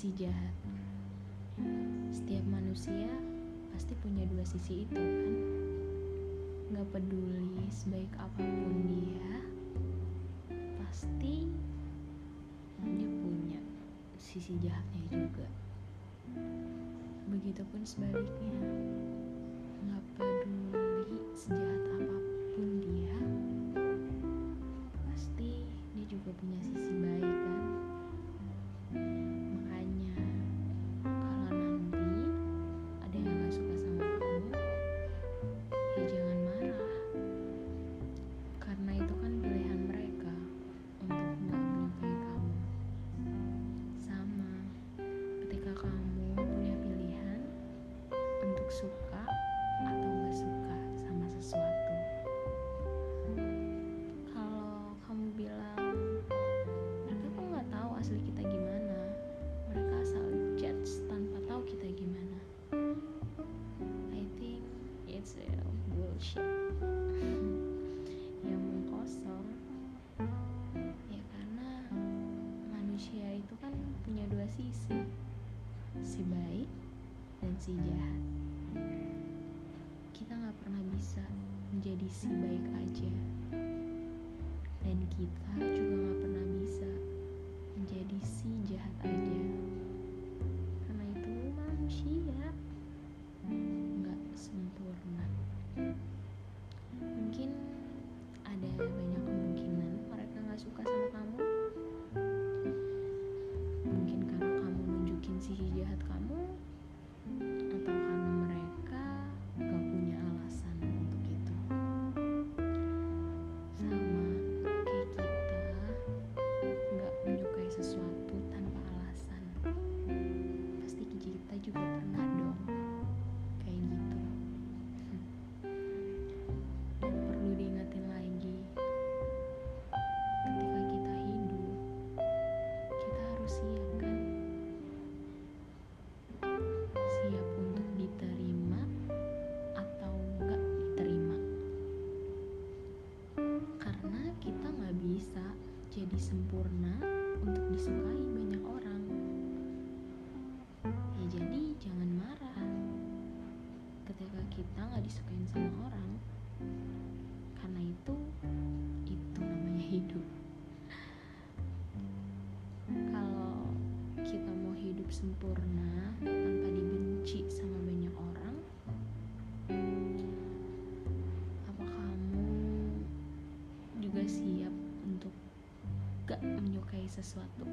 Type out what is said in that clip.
si jahat. Setiap manusia pasti punya dua sisi itu kan. Gak peduli sebaik apa pun dia, pasti dia punya sisi jahatnya juga. Begitupun sebaliknya, gak peduli kamu punya pilihan untuk suka si jahat. Kita nggak pernah bisa menjadi si baik aja. Dan kita juga nggak pernah bisa menjadi si jahat aja. Jadi sempurna untuk disukai banyak orang. Ya jadi jangan marah ketika kita nggak disukain sama orang. Karena itu itu namanya hidup. Kalau kita mau hidup sempurna tanpa dibenci sama sesuatu?